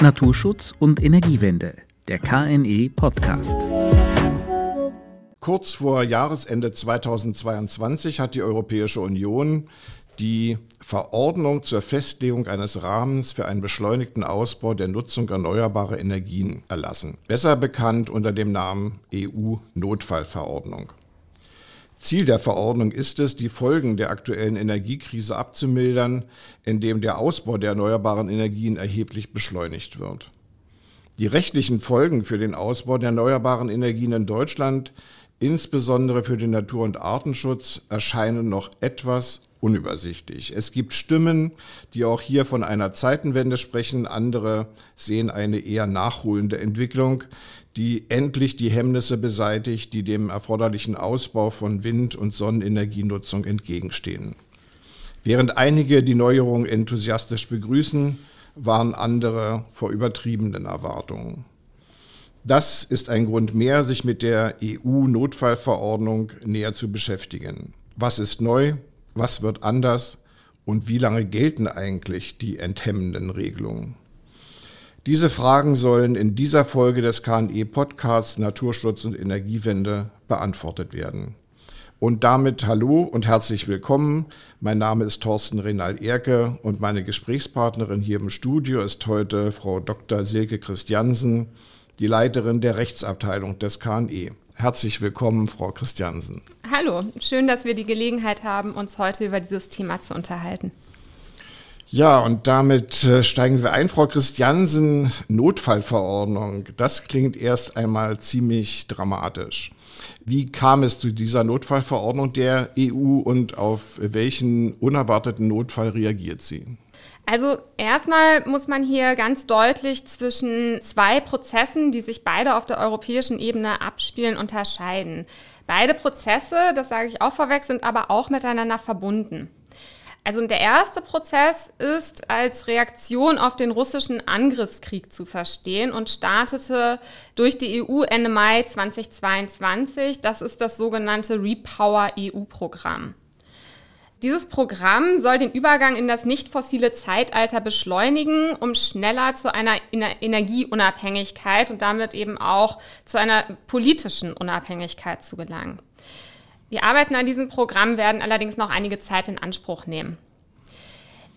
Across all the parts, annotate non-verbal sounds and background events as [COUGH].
Naturschutz und Energiewende, der KNE Podcast. Kurz vor Jahresende 2022 hat die Europäische Union die Verordnung zur Festlegung eines Rahmens für einen beschleunigten Ausbau der Nutzung erneuerbarer Energien erlassen, besser bekannt unter dem Namen EU-Notfallverordnung. Ziel der Verordnung ist es, die Folgen der aktuellen Energiekrise abzumildern, indem der Ausbau der erneuerbaren Energien erheblich beschleunigt wird. Die rechtlichen Folgen für den Ausbau der erneuerbaren Energien in Deutschland, insbesondere für den Natur- und Artenschutz, erscheinen noch etwas unübersichtlich. Es gibt Stimmen, die auch hier von einer Zeitenwende sprechen, andere sehen eine eher nachholende Entwicklung, die endlich die Hemmnisse beseitigt, die dem erforderlichen Ausbau von Wind- und Sonnenenergienutzung entgegenstehen. Während einige die Neuerung enthusiastisch begrüßen, waren andere vor übertriebenen Erwartungen. Das ist ein Grund mehr, sich mit der EU-Notfallverordnung näher zu beschäftigen. Was ist neu? Was wird anders? Und wie lange gelten eigentlich die enthemmenden Regelungen? Diese Fragen sollen in dieser Folge des KNE-Podcasts Naturschutz und Energiewende beantwortet werden. Und damit hallo und herzlich willkommen. Mein Name ist Thorsten Renal Erke und meine Gesprächspartnerin hier im Studio ist heute Frau Dr. Silke Christiansen, die Leiterin der Rechtsabteilung des KNE. Herzlich willkommen, Frau Christiansen. Hallo, schön, dass wir die Gelegenheit haben, uns heute über dieses Thema zu unterhalten. Ja, und damit äh, steigen wir ein, Frau Christiansen, Notfallverordnung. Das klingt erst einmal ziemlich dramatisch. Wie kam es zu dieser Notfallverordnung der EU und auf welchen unerwarteten Notfall reagiert sie? Also erstmal muss man hier ganz deutlich zwischen zwei Prozessen, die sich beide auf der europäischen Ebene abspielen, unterscheiden. Beide Prozesse, das sage ich auch vorweg, sind aber auch miteinander verbunden. Also der erste Prozess ist als Reaktion auf den russischen Angriffskrieg zu verstehen und startete durch die EU Ende Mai 2022. Das ist das sogenannte Repower EU-Programm. Dieses Programm soll den Übergang in das nicht fossile Zeitalter beschleunigen, um schneller zu einer Energieunabhängigkeit und damit eben auch zu einer politischen Unabhängigkeit zu gelangen. Die Arbeiten an diesem Programm werden allerdings noch einige Zeit in Anspruch nehmen.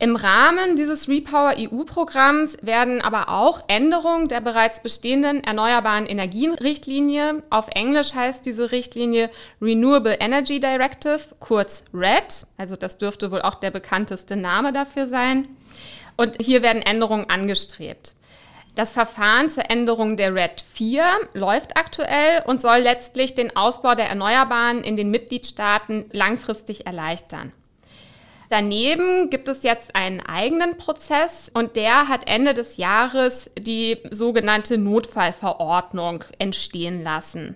Im Rahmen dieses Repower EU-Programms werden aber auch Änderungen der bereits bestehenden erneuerbaren Energienrichtlinie, auf Englisch heißt diese Richtlinie Renewable Energy Directive, kurz RED, also das dürfte wohl auch der bekannteste Name dafür sein. Und hier werden Änderungen angestrebt. Das Verfahren zur Änderung der RED 4 läuft aktuell und soll letztlich den Ausbau der Erneuerbaren in den Mitgliedstaaten langfristig erleichtern. Daneben gibt es jetzt einen eigenen Prozess und der hat Ende des Jahres die sogenannte Notfallverordnung entstehen lassen.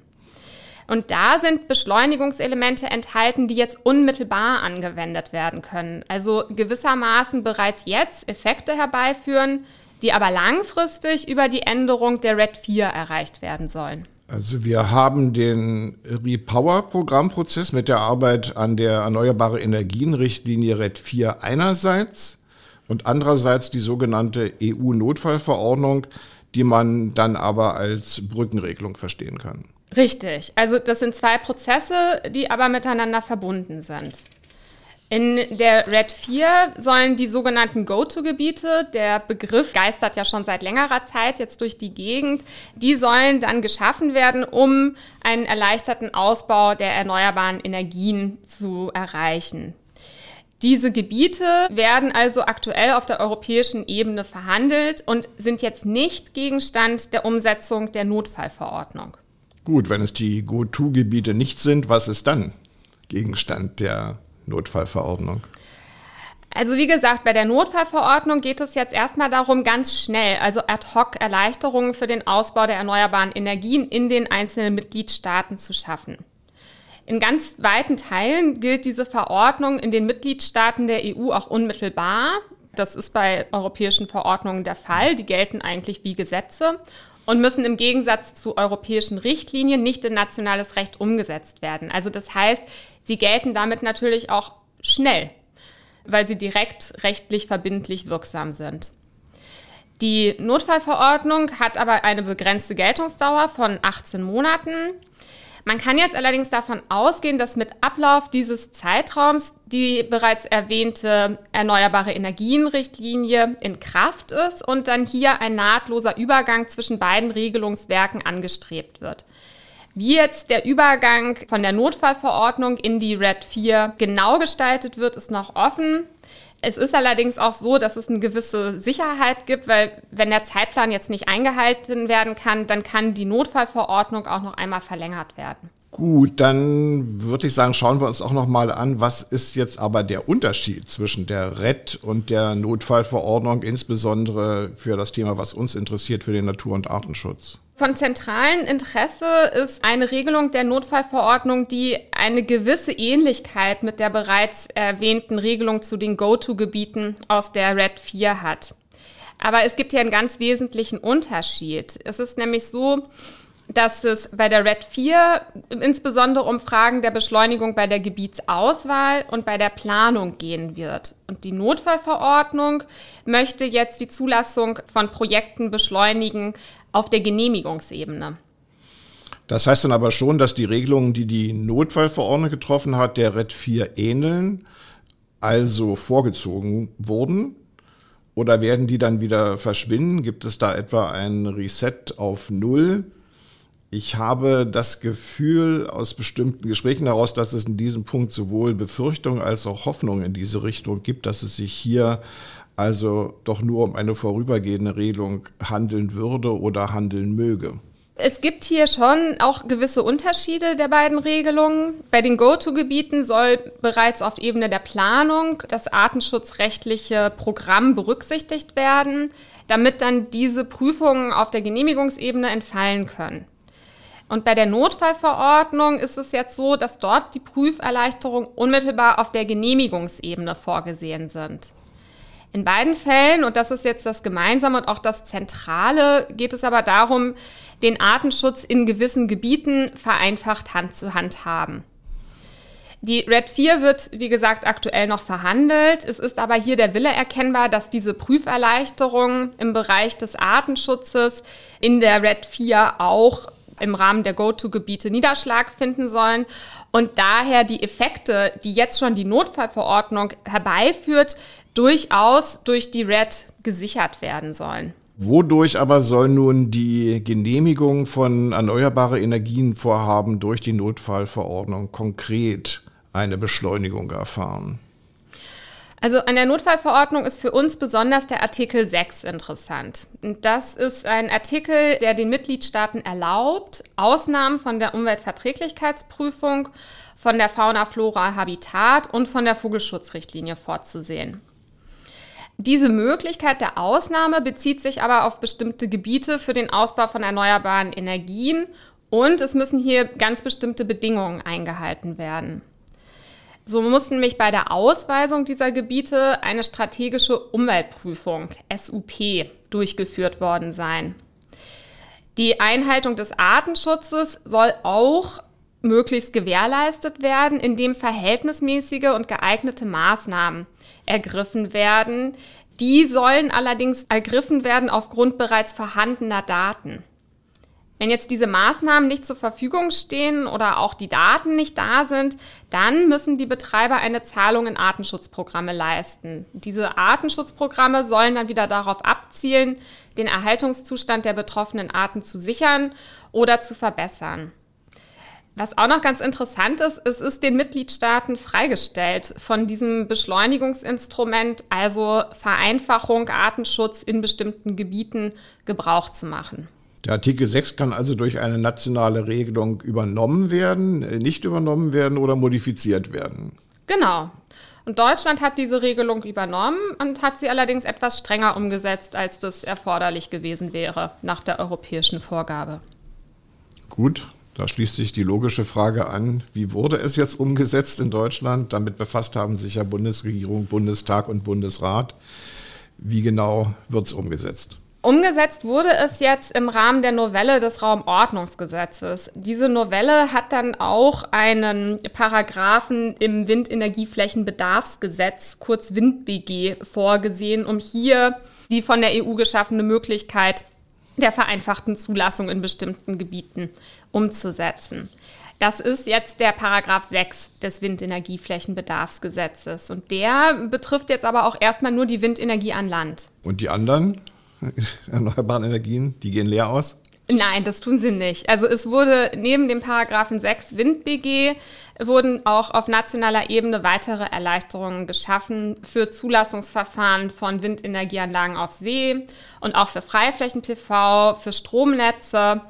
Und da sind Beschleunigungselemente enthalten, die jetzt unmittelbar angewendet werden können. Also gewissermaßen bereits jetzt Effekte herbeiführen, die aber langfristig über die Änderung der RED 4 erreicht werden sollen. Also wir haben den Repower-Programmprozess mit der Arbeit an der Erneuerbare Energien-Richtlinie RED 4 einerseits und andererseits die sogenannte EU-Notfallverordnung, die man dann aber als Brückenregelung verstehen kann. Richtig. Also das sind zwei Prozesse, die aber miteinander verbunden sind. In der RED 4 sollen die sogenannten Go-To-Gebiete, der Begriff geistert ja schon seit längerer Zeit jetzt durch die Gegend, die sollen dann geschaffen werden, um einen erleichterten Ausbau der erneuerbaren Energien zu erreichen. Diese Gebiete werden also aktuell auf der europäischen Ebene verhandelt und sind jetzt nicht Gegenstand der Umsetzung der Notfallverordnung. Gut, wenn es die Go-To-Gebiete nicht sind, was ist dann Gegenstand der Notfallverordnung? Also wie gesagt, bei der Notfallverordnung geht es jetzt erstmal darum, ganz schnell, also ad hoc Erleichterungen für den Ausbau der erneuerbaren Energien in den einzelnen Mitgliedstaaten zu schaffen. In ganz weiten Teilen gilt diese Verordnung in den Mitgliedstaaten der EU auch unmittelbar. Das ist bei europäischen Verordnungen der Fall. Die gelten eigentlich wie Gesetze und müssen im Gegensatz zu europäischen Richtlinien nicht in nationales Recht umgesetzt werden. Also das heißt, Sie gelten damit natürlich auch schnell, weil sie direkt rechtlich verbindlich wirksam sind. Die Notfallverordnung hat aber eine begrenzte Geltungsdauer von 18 Monaten. Man kann jetzt allerdings davon ausgehen, dass mit Ablauf dieses Zeitraums die bereits erwähnte Erneuerbare Energienrichtlinie in Kraft ist und dann hier ein nahtloser Übergang zwischen beiden Regelungswerken angestrebt wird. Wie jetzt der Übergang von der Notfallverordnung in die RED 4 genau gestaltet wird, ist noch offen. Es ist allerdings auch so, dass es eine gewisse Sicherheit gibt, weil wenn der Zeitplan jetzt nicht eingehalten werden kann, dann kann die Notfallverordnung auch noch einmal verlängert werden. Gut, dann würde ich sagen, schauen wir uns auch noch mal an, was ist jetzt aber der Unterschied zwischen der RED und der Notfallverordnung, insbesondere für das Thema, was uns interessiert, für den Natur- und Artenschutz. Von zentralem Interesse ist eine Regelung der Notfallverordnung, die eine gewisse Ähnlichkeit mit der bereits erwähnten Regelung zu den Go-To-Gebieten aus der RED 4 hat. Aber es gibt hier einen ganz wesentlichen Unterschied. Es ist nämlich so, dass es bei der RED 4 insbesondere um Fragen der Beschleunigung bei der Gebietsauswahl und bei der Planung gehen wird. Und die Notfallverordnung möchte jetzt die Zulassung von Projekten beschleunigen auf der Genehmigungsebene. Das heißt dann aber schon, dass die Regelungen, die die Notfallverordnung getroffen hat, der RED 4 ähneln, also vorgezogen wurden. Oder werden die dann wieder verschwinden? Gibt es da etwa ein Reset auf Null? Ich habe das Gefühl aus bestimmten Gesprächen heraus, dass es in diesem Punkt sowohl Befürchtungen als auch Hoffnungen in diese Richtung gibt, dass es sich hier also doch nur um eine vorübergehende Regelung handeln würde oder handeln möge. Es gibt hier schon auch gewisse Unterschiede der beiden Regelungen. Bei den Go-To-Gebieten soll bereits auf Ebene der Planung das artenschutzrechtliche Programm berücksichtigt werden, damit dann diese Prüfungen auf der Genehmigungsebene entfallen können. Und bei der Notfallverordnung ist es jetzt so, dass dort die Prüferleichterungen unmittelbar auf der Genehmigungsebene vorgesehen sind. In beiden Fällen, und das ist jetzt das Gemeinsame und auch das Zentrale, geht es aber darum, den Artenschutz in gewissen Gebieten vereinfacht Hand zu Hand haben. Die RED 4 wird, wie gesagt, aktuell noch verhandelt. Es ist aber hier der Wille erkennbar, dass diese Prüferleichterungen im Bereich des Artenschutzes in der RED 4 auch im Rahmen der Go-To-Gebiete Niederschlag finden sollen und daher die Effekte, die jetzt schon die Notfallverordnung herbeiführt, durchaus durch die RED gesichert werden sollen. Wodurch aber soll nun die Genehmigung von erneuerbare Energienvorhaben durch die Notfallverordnung konkret eine Beschleunigung erfahren? Also an der Notfallverordnung ist für uns besonders der Artikel 6 interessant. Das ist ein Artikel, der den Mitgliedstaaten erlaubt, Ausnahmen von der Umweltverträglichkeitsprüfung, von der Fauna-Flora-Habitat und von der Vogelschutzrichtlinie vorzusehen. Diese Möglichkeit der Ausnahme bezieht sich aber auf bestimmte Gebiete für den Ausbau von erneuerbaren Energien und es müssen hier ganz bestimmte Bedingungen eingehalten werden. So muss nämlich bei der Ausweisung dieser Gebiete eine strategische Umweltprüfung, SUP, durchgeführt worden sein. Die Einhaltung des Artenschutzes soll auch möglichst gewährleistet werden, indem verhältnismäßige und geeignete Maßnahmen ergriffen werden. Die sollen allerdings ergriffen werden aufgrund bereits vorhandener Daten. Wenn jetzt diese Maßnahmen nicht zur Verfügung stehen oder auch die Daten nicht da sind, dann müssen die Betreiber eine Zahlung in Artenschutzprogramme leisten. Diese Artenschutzprogramme sollen dann wieder darauf abzielen, den Erhaltungszustand der betroffenen Arten zu sichern oder zu verbessern. Was auch noch ganz interessant ist, es ist den Mitgliedstaaten freigestellt, von diesem Beschleunigungsinstrument, also Vereinfachung, Artenschutz in bestimmten Gebieten Gebrauch zu machen. Der Artikel 6 kann also durch eine nationale Regelung übernommen werden, äh, nicht übernommen werden oder modifiziert werden. Genau. Und Deutschland hat diese Regelung übernommen und hat sie allerdings etwas strenger umgesetzt, als das erforderlich gewesen wäre nach der europäischen Vorgabe. Gut, da schließt sich die logische Frage an, wie wurde es jetzt umgesetzt in Deutschland? Damit befasst haben sich ja Bundesregierung, Bundestag und Bundesrat. Wie genau wird es umgesetzt? Umgesetzt wurde es jetzt im Rahmen der Novelle des Raumordnungsgesetzes. Diese Novelle hat dann auch einen Paragraphen im Windenergieflächenbedarfsgesetz, kurz WindBG, vorgesehen, um hier die von der EU geschaffene Möglichkeit der vereinfachten Zulassung in bestimmten Gebieten umzusetzen. Das ist jetzt der Paragraph 6 des Windenergieflächenbedarfsgesetzes. Und der betrifft jetzt aber auch erstmal nur die Windenergie an Land. Und die anderen? [LAUGHS] erneuerbaren Energien, die gehen leer aus? Nein, das tun sie nicht. Also es wurde neben dem Paragraphen 6 WindBG wurden auch auf nationaler Ebene weitere Erleichterungen geschaffen für Zulassungsverfahren von Windenergieanlagen auf See und auch für Freiflächen-PV, für Stromnetze.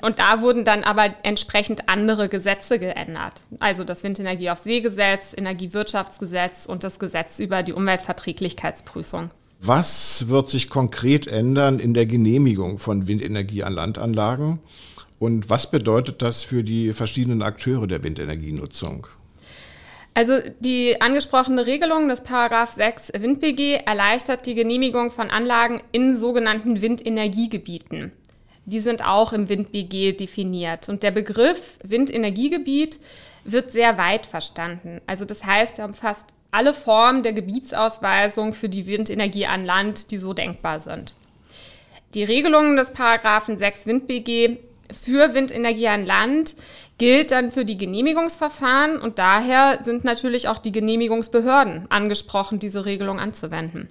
Und da wurden dann aber entsprechend andere Gesetze geändert. Also das Windenergie auf See-Gesetz, Energiewirtschaftsgesetz und das Gesetz über die Umweltverträglichkeitsprüfung. Was wird sich konkret ändern in der Genehmigung von Windenergie an Landanlagen? Und was bedeutet das für die verschiedenen Akteure der Windenergienutzung? Also die angesprochene Regelung des Paragraph 6 WindBG erleichtert die Genehmigung von Anlagen in sogenannten Windenergiegebieten. Die sind auch im WindBG definiert. Und der Begriff Windenergiegebiet wird sehr weit verstanden. Also das heißt, er umfasst alle Formen der Gebietsausweisung für die Windenergie an Land, die so denkbar sind. Die Regelungen des Paragraphen 6 WindBG für Windenergie an Land gilt dann für die Genehmigungsverfahren und daher sind natürlich auch die Genehmigungsbehörden angesprochen, diese Regelung anzuwenden.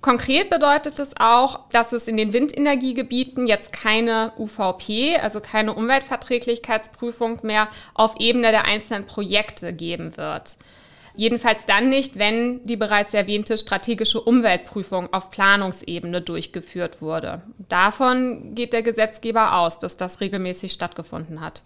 Konkret bedeutet es auch, dass es in den Windenergiegebieten jetzt keine UVP, also keine Umweltverträglichkeitsprüfung mehr auf Ebene der einzelnen Projekte geben wird. Jedenfalls dann nicht, wenn die bereits erwähnte strategische Umweltprüfung auf Planungsebene durchgeführt wurde. Davon geht der Gesetzgeber aus, dass das regelmäßig stattgefunden hat.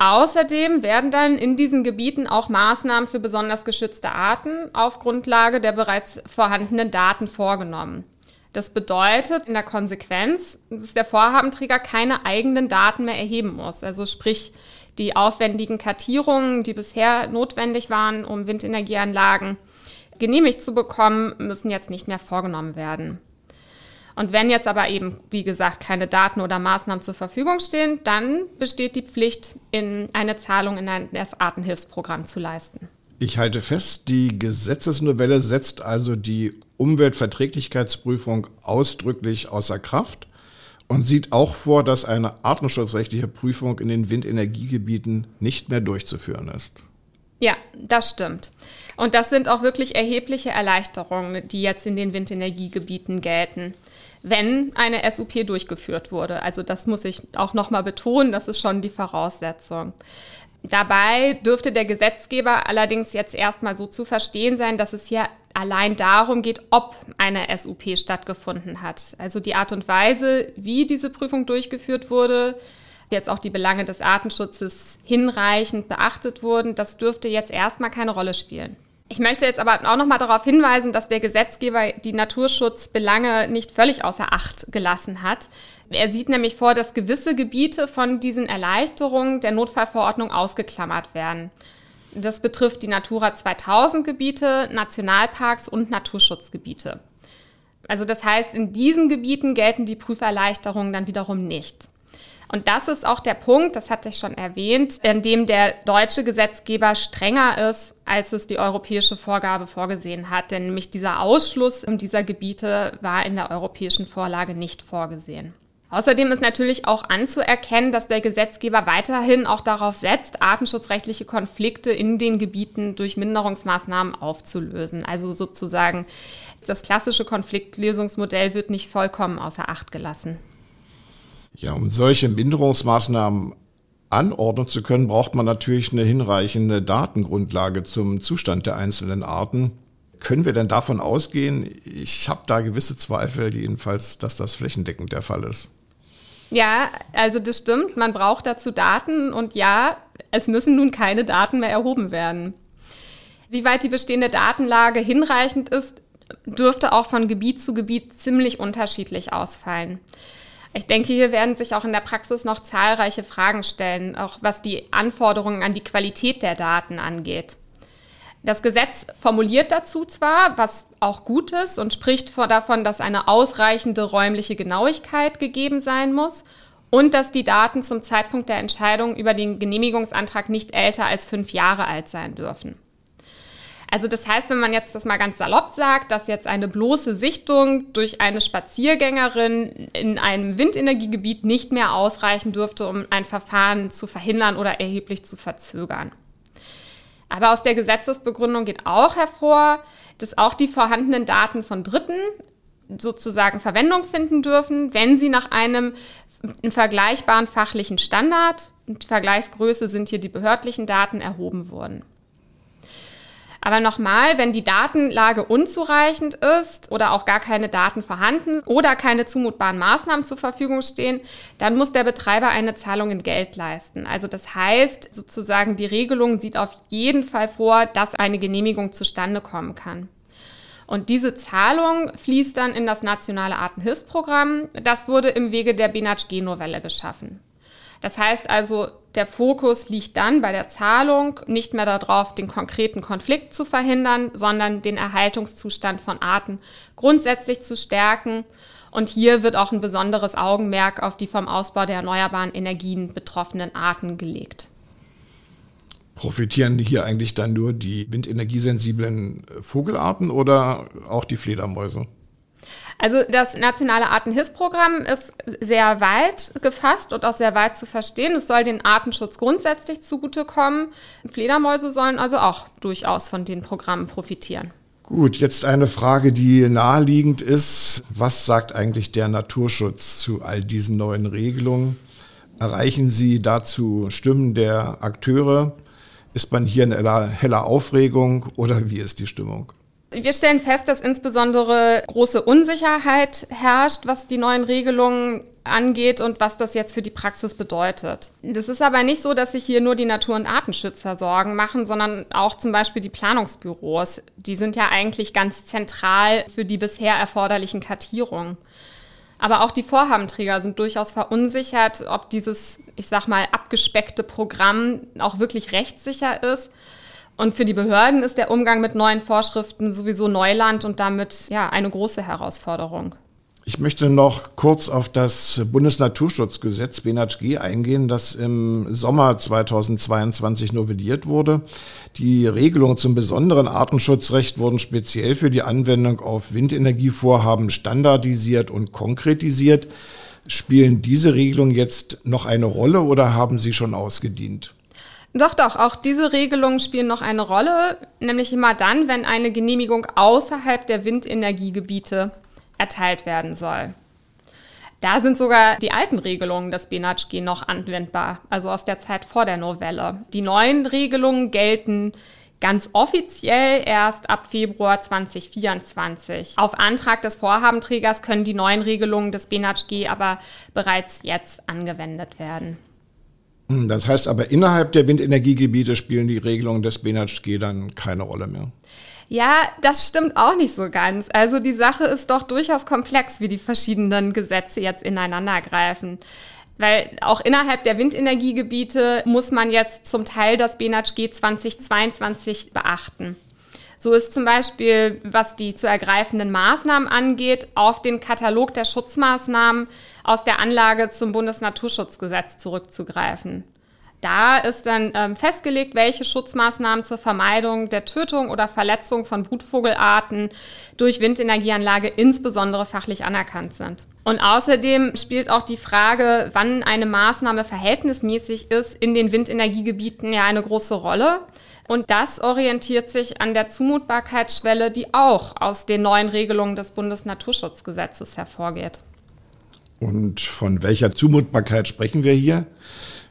Außerdem werden dann in diesen Gebieten auch Maßnahmen für besonders geschützte Arten auf Grundlage der bereits vorhandenen Daten vorgenommen. Das bedeutet in der Konsequenz, dass der Vorhabenträger keine eigenen Daten mehr erheben muss. Also sprich, die aufwendigen Kartierungen, die bisher notwendig waren, um Windenergieanlagen genehmigt zu bekommen, müssen jetzt nicht mehr vorgenommen werden. Und wenn jetzt aber eben, wie gesagt, keine Daten oder Maßnahmen zur Verfügung stehen, dann besteht die Pflicht, in eine Zahlung in ein, Artenhilfsprogramm zu leisten. Ich halte fest, die Gesetzesnovelle setzt also die Umweltverträglichkeitsprüfung ausdrücklich außer Kraft und sieht auch vor, dass eine artenschutzrechtliche Prüfung in den Windenergiegebieten nicht mehr durchzuführen ist. Ja, das stimmt. Und das sind auch wirklich erhebliche Erleichterungen, die jetzt in den Windenergiegebieten gelten, wenn eine SUP durchgeführt wurde. Also das muss ich auch nochmal betonen, das ist schon die Voraussetzung. Dabei dürfte der Gesetzgeber allerdings jetzt erstmal so zu verstehen sein, dass es hier allein darum geht, ob eine SUP stattgefunden hat. Also die Art und Weise, wie diese Prüfung durchgeführt wurde, jetzt auch die Belange des Artenschutzes hinreichend beachtet wurden, das dürfte jetzt erstmal keine Rolle spielen. Ich möchte jetzt aber auch noch mal darauf hinweisen, dass der Gesetzgeber die Naturschutzbelange nicht völlig außer Acht gelassen hat. Er sieht nämlich vor, dass gewisse Gebiete von diesen Erleichterungen der Notfallverordnung ausgeklammert werden. Das betrifft die Natura 2000 Gebiete, Nationalparks und Naturschutzgebiete. Also das heißt, in diesen Gebieten gelten die Prüferleichterungen dann wiederum nicht. Und das ist auch der Punkt, das hatte ich schon erwähnt, in dem der deutsche Gesetzgeber strenger ist, als es die europäische Vorgabe vorgesehen hat. Denn nämlich dieser Ausschluss dieser Gebiete war in der europäischen Vorlage nicht vorgesehen. Außerdem ist natürlich auch anzuerkennen, dass der Gesetzgeber weiterhin auch darauf setzt, artenschutzrechtliche Konflikte in den Gebieten durch Minderungsmaßnahmen aufzulösen. Also sozusagen das klassische Konfliktlösungsmodell wird nicht vollkommen außer Acht gelassen. Ja, um solche Minderungsmaßnahmen anordnen zu können, braucht man natürlich eine hinreichende Datengrundlage zum Zustand der einzelnen Arten. Können wir denn davon ausgehen? Ich habe da gewisse Zweifel, jedenfalls, dass das flächendeckend der Fall ist. Ja, also das stimmt. Man braucht dazu Daten und ja, es müssen nun keine Daten mehr erhoben werden. Wie weit die bestehende Datenlage hinreichend ist, dürfte auch von Gebiet zu Gebiet ziemlich unterschiedlich ausfallen. Ich denke, hier werden sich auch in der Praxis noch zahlreiche Fragen stellen, auch was die Anforderungen an die Qualität der Daten angeht. Das Gesetz formuliert dazu zwar, was auch gut ist und spricht davon, dass eine ausreichende räumliche Genauigkeit gegeben sein muss und dass die Daten zum Zeitpunkt der Entscheidung über den Genehmigungsantrag nicht älter als fünf Jahre alt sein dürfen. Also das heißt, wenn man jetzt das mal ganz salopp sagt, dass jetzt eine bloße Sichtung durch eine Spaziergängerin in einem Windenergiegebiet nicht mehr ausreichen dürfte, um ein Verfahren zu verhindern oder erheblich zu verzögern. Aber aus der Gesetzesbegründung geht auch hervor, dass auch die vorhandenen Daten von Dritten sozusagen Verwendung finden dürfen, wenn sie nach einem vergleichbaren fachlichen Standard, und Vergleichsgröße sind hier die behördlichen Daten, erhoben wurden. Aber nochmal, wenn die Datenlage unzureichend ist oder auch gar keine Daten vorhanden oder keine zumutbaren Maßnahmen zur Verfügung stehen, dann muss der Betreiber eine Zahlung in Geld leisten. Also das heißt sozusagen, die Regelung sieht auf jeden Fall vor, dass eine Genehmigung zustande kommen kann. Und diese Zahlung fließt dann in das nationale Artenhilfsprogramm. Das wurde im Wege der BNHG-Novelle geschaffen. Das heißt also, der Fokus liegt dann bei der Zahlung nicht mehr darauf, den konkreten Konflikt zu verhindern, sondern den Erhaltungszustand von Arten grundsätzlich zu stärken. Und hier wird auch ein besonderes Augenmerk auf die vom Ausbau der erneuerbaren Energien betroffenen Arten gelegt. Profitieren hier eigentlich dann nur die windenergiesensiblen Vogelarten oder auch die Fledermäuse? Also das nationale Artenhilfsprogramm ist sehr weit gefasst und auch sehr weit zu verstehen. Es soll den Artenschutz grundsätzlich zugutekommen. Fledermäuse sollen also auch durchaus von den Programmen profitieren. Gut, jetzt eine Frage, die naheliegend ist. Was sagt eigentlich der Naturschutz zu all diesen neuen Regelungen? Erreichen Sie dazu Stimmen der Akteure? Ist man hier in heller Aufregung oder wie ist die Stimmung? Wir stellen fest, dass insbesondere große Unsicherheit herrscht, was die neuen Regelungen angeht und was das jetzt für die Praxis bedeutet. Das ist aber nicht so, dass sich hier nur die Natur- und Artenschützer Sorgen machen, sondern auch zum Beispiel die Planungsbüros. Die sind ja eigentlich ganz zentral für die bisher erforderlichen Kartierungen. Aber auch die Vorhabenträger sind durchaus verunsichert, ob dieses, ich sag mal, abgespeckte Programm auch wirklich rechtssicher ist und für die Behörden ist der Umgang mit neuen Vorschriften sowieso Neuland und damit ja eine große Herausforderung. Ich möchte noch kurz auf das Bundesnaturschutzgesetz BNHG eingehen, das im Sommer 2022 novelliert wurde. Die Regelungen zum besonderen Artenschutzrecht wurden speziell für die Anwendung auf Windenergievorhaben standardisiert und konkretisiert. Spielen diese Regelungen jetzt noch eine Rolle oder haben sie schon ausgedient? Doch, doch, auch diese Regelungen spielen noch eine Rolle, nämlich immer dann, wenn eine Genehmigung außerhalb der Windenergiegebiete erteilt werden soll. Da sind sogar die alten Regelungen des BNHG noch anwendbar, also aus der Zeit vor der Novelle. Die neuen Regelungen gelten ganz offiziell erst ab Februar 2024. Auf Antrag des Vorhabenträgers können die neuen Regelungen des BNHG aber bereits jetzt angewendet werden. Hm, das heißt aber, innerhalb der Windenergiegebiete spielen die Regelungen des BNHG dann keine Rolle mehr. Ja, das stimmt auch nicht so ganz. Also die Sache ist doch durchaus komplex, wie die verschiedenen Gesetze jetzt ineinander greifen. Weil auch innerhalb der Windenergiegebiete muss man jetzt zum Teil das BNHG 2022 beachten. So ist zum Beispiel, was die zu ergreifenden Maßnahmen angeht, auf den Katalog der Schutzmaßnahmen aus der Anlage zum Bundesnaturschutzgesetz zurückzugreifen. Da ist dann ähm, festgelegt, welche Schutzmaßnahmen zur Vermeidung der Tötung oder Verletzung von Brutvogelarten durch Windenergieanlage insbesondere fachlich anerkannt sind. Und außerdem spielt auch die Frage, wann eine Maßnahme verhältnismäßig ist, in den Windenergiegebieten ja eine große Rolle. Und das orientiert sich an der Zumutbarkeitsschwelle, die auch aus den neuen Regelungen des Bundesnaturschutzgesetzes hervorgeht. Und von welcher Zumutbarkeit sprechen wir hier?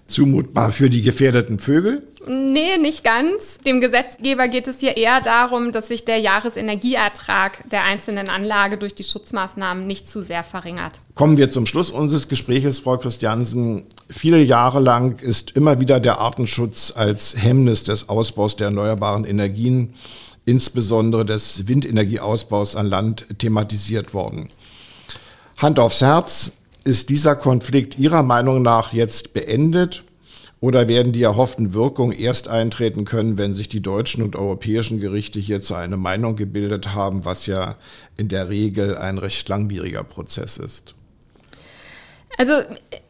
Zumutbar für die gefährdeten Vögel? Nee, nicht ganz. Dem Gesetzgeber geht es hier eher darum, dass sich der Jahresenergieertrag der einzelnen Anlage durch die Schutzmaßnahmen nicht zu sehr verringert. Kommen wir zum Schluss unseres Gespräches, Frau Christiansen. Viele Jahre lang ist immer wieder der Artenschutz als Hemmnis des Ausbaus der erneuerbaren Energien, insbesondere des Windenergieausbaus an Land, thematisiert worden. Hand aufs Herz, ist dieser Konflikt Ihrer Meinung nach jetzt beendet? Oder werden die erhofften Wirkungen erst eintreten können, wenn sich die deutschen und europäischen Gerichte hierzu eine Meinung gebildet haben, was ja in der Regel ein recht langwieriger Prozess ist? Also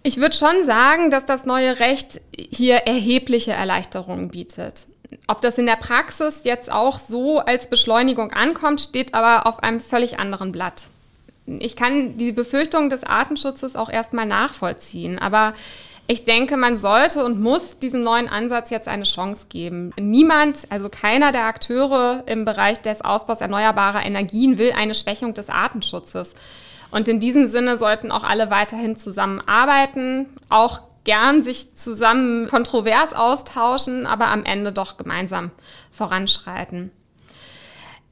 ich würde schon sagen, dass das neue Recht hier erhebliche Erleichterungen bietet. Ob das in der Praxis jetzt auch so als Beschleunigung ankommt, steht aber auf einem völlig anderen Blatt. Ich kann die Befürchtung des Artenschutzes auch erstmal nachvollziehen, aber ich denke, man sollte und muss diesem neuen Ansatz jetzt eine Chance geben. Niemand, also keiner der Akteure im Bereich des Ausbaus erneuerbarer Energien will eine Schwächung des Artenschutzes. Und in diesem Sinne sollten auch alle weiterhin zusammenarbeiten, auch gern sich zusammen kontrovers austauschen, aber am Ende doch gemeinsam voranschreiten.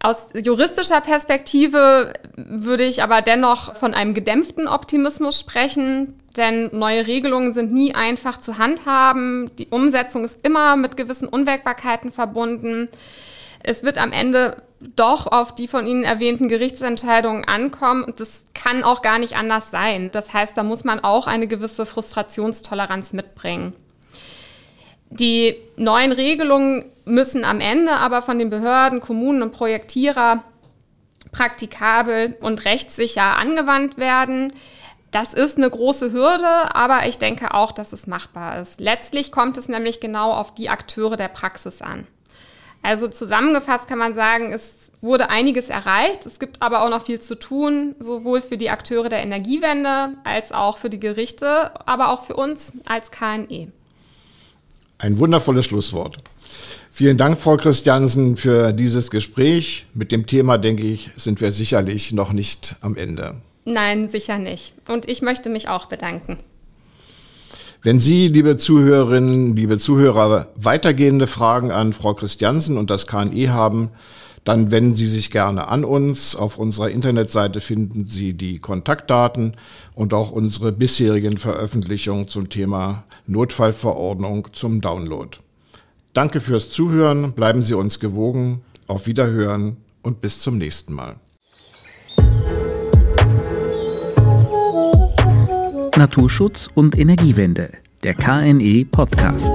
Aus juristischer Perspektive würde ich aber dennoch von einem gedämpften Optimismus sprechen, denn neue Regelungen sind nie einfach zu handhaben. Die Umsetzung ist immer mit gewissen Unwägbarkeiten verbunden. Es wird am Ende doch auf die von Ihnen erwähnten Gerichtsentscheidungen ankommen und das kann auch gar nicht anders sein. Das heißt, da muss man auch eine gewisse Frustrationstoleranz mitbringen. Die neuen Regelungen müssen am Ende aber von den Behörden, Kommunen und Projektierer praktikabel und rechtssicher angewandt werden. Das ist eine große Hürde, aber ich denke auch, dass es machbar ist. Letztlich kommt es nämlich genau auf die Akteure der Praxis an. Also zusammengefasst kann man sagen, es wurde einiges erreicht. Es gibt aber auch noch viel zu tun, sowohl für die Akteure der Energiewende als auch für die Gerichte, aber auch für uns als KNE. Ein wundervolles Schlusswort. Vielen Dank, Frau Christiansen, für dieses Gespräch. Mit dem Thema, denke ich, sind wir sicherlich noch nicht am Ende. Nein, sicher nicht. Und ich möchte mich auch bedanken. Wenn Sie, liebe Zuhörerinnen, liebe Zuhörer, weitergehende Fragen an Frau Christiansen und das KNE haben, dann wenden Sie sich gerne an uns. Auf unserer Internetseite finden Sie die Kontaktdaten und auch unsere bisherigen Veröffentlichungen zum Thema Notfallverordnung zum Download. Danke fürs Zuhören, bleiben Sie uns gewogen, auf Wiederhören und bis zum nächsten Mal. Naturschutz und Energiewende, der KNE Podcast.